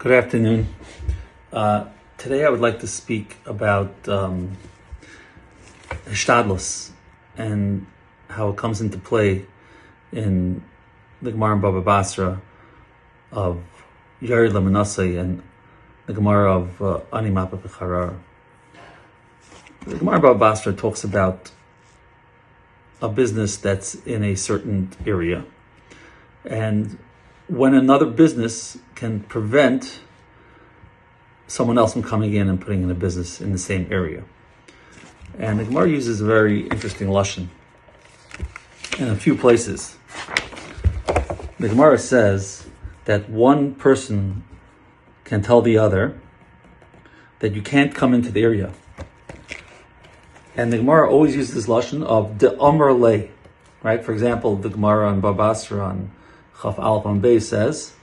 Good afternoon. Uh, today I would like to speak about um, Hishtadlus and how it comes into play in the Gemara and Baba Basra of Yair Lamanasai and the Gemara of uh, Ani Mapa B'charar. The Gemara Baba Basra talks about a business that's in a certain area. And when another business can prevent someone else from coming in and putting in a business in the same area. And the Gemara uses a very interesting lashon in a few places. The Gemara says that one person can tell the other that you can't come into the area. And the Gemara always uses this lashon of the Amr Le, right? For example, the Gemara on Baba Basra Chaf Alp on Bay says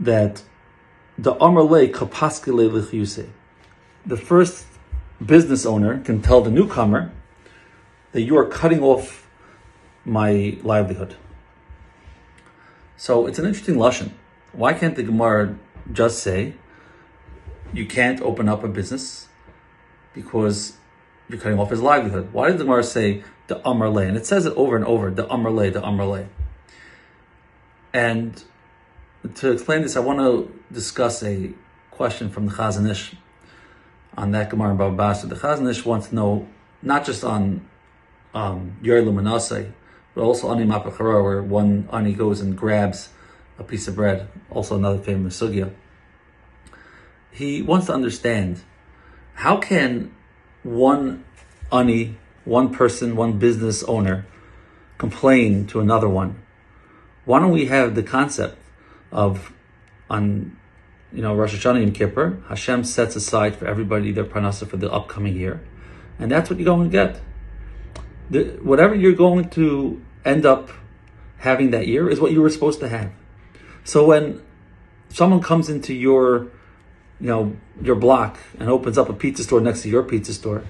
that the Amr Le kapaskele lichyuse. The first business owner can tell the newcomer that you are cutting off my livelihood. So it's an interesting lashon. Why can't the Gemara just say you can't open up a business because you're cutting off his livelihood? Why did the Gemara say the Amrle? And it says it over and over, the Amrle, the Amr Le. And to explain this, I want to discuss a question from the Chazon Ish on that Gemara and Baba Basra. The Chazon Ish wants to know not just on um, Yer Luminase, but also Ani Mapachara, where one Ani goes and grabs a piece of bread, also another famous sugya. He wants to understand how can one Ani, one person, one business owner complain to another one? Why don't we have the concept of on you know Rosh Hashanah Yom Kippur, Hashem sets aside for everybody their parnasa for the upcoming year, and that's what you're going to get. The, whatever you're going to end up having that year is what you were supposed to have. So when someone comes into your, you know, your block and opens up a pizza store next to your pizza store,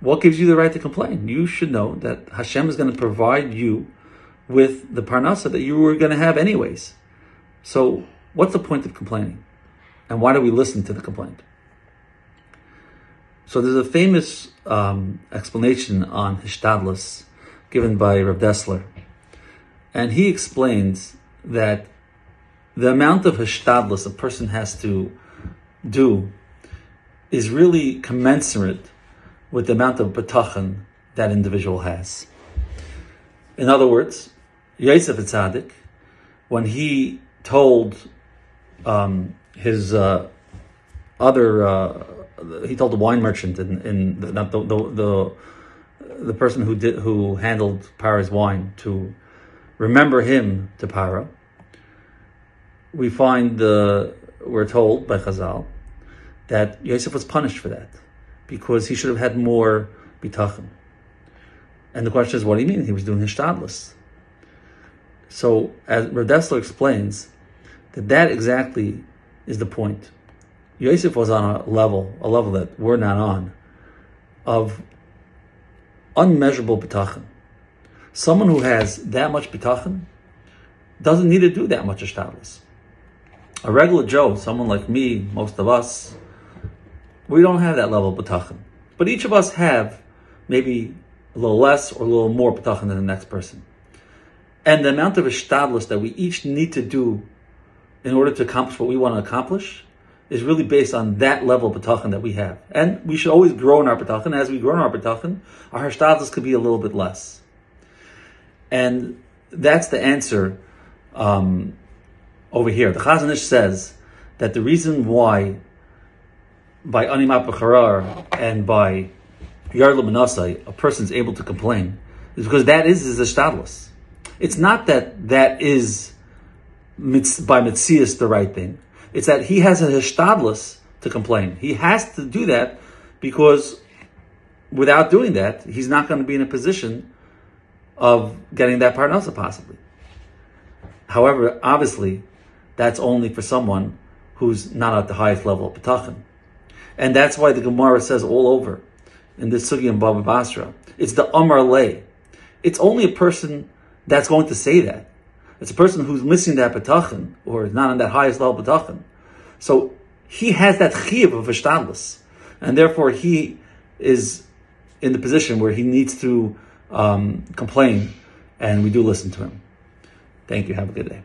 what gives you the right to complain? You should know that Hashem is going to provide you with the parnasa that you were going to have anyways. So what's the point of complaining? And why do we listen to the complaint? So there's a famous um, explanation on Hishtadlus given by Rav Dessler. And he explains that the amount of Hishtadlus a person has to do is really commensurate with the amount of bitachon that individual has. In other words, Yosef Tzaddik, when he told um, his uh, other, uh, he told the wine merchant in, in the, not the, the, the the person who did who handled Paro's wine to remember him to Paro. We find the we're told by Chazal that Yosef was punished for that because he should have had more bitachon. And the question is, what do you mean? He was doing his shtadlus. So, as Rav explains, that that exactly is the point. Yosef was on a level, a level that we're not on, of unmeasurable bitachon. Someone who has that much bitachon doesn't need to do that much ashtadlis. A regular Joe, someone like me, most of us, we don't have that level of. But each of us have maybe a little less or a little more bitachon than the next person. And the amount of ishtadlus that we each need to do in order to accomplish what we want to accomplish is really based on that level of bitachon that we have. And we should always grow in our bitachon. As we grow in our bitachon, our ishtadlus could be a little bit less. And that's the answer um, over here. The Chazon Ish says that the reason why by Animat B'charar and by Yarla Manasai, a person's able to complain, is because that is his ishtadlus. It's not that that is by mitzias the right thing. It's that he has a hishtadlus to complain. He has to do that because without doing that, he's not going to be in a position of getting that parnasa possibly. However, obviously, that's only for someone who's not at the highest level of bitachon. And that's why the Gemara says all over in this sugya and Baba Basra, it's the Amar Le. It's only a person that's going to say that. It's a person who's missing that bitachon, or is not on that highest level bitachon. So he has that chiv of hishtadlus, and therefore he is in the position where he needs to um, complain, and we do listen to him. Thank you. Have a good day.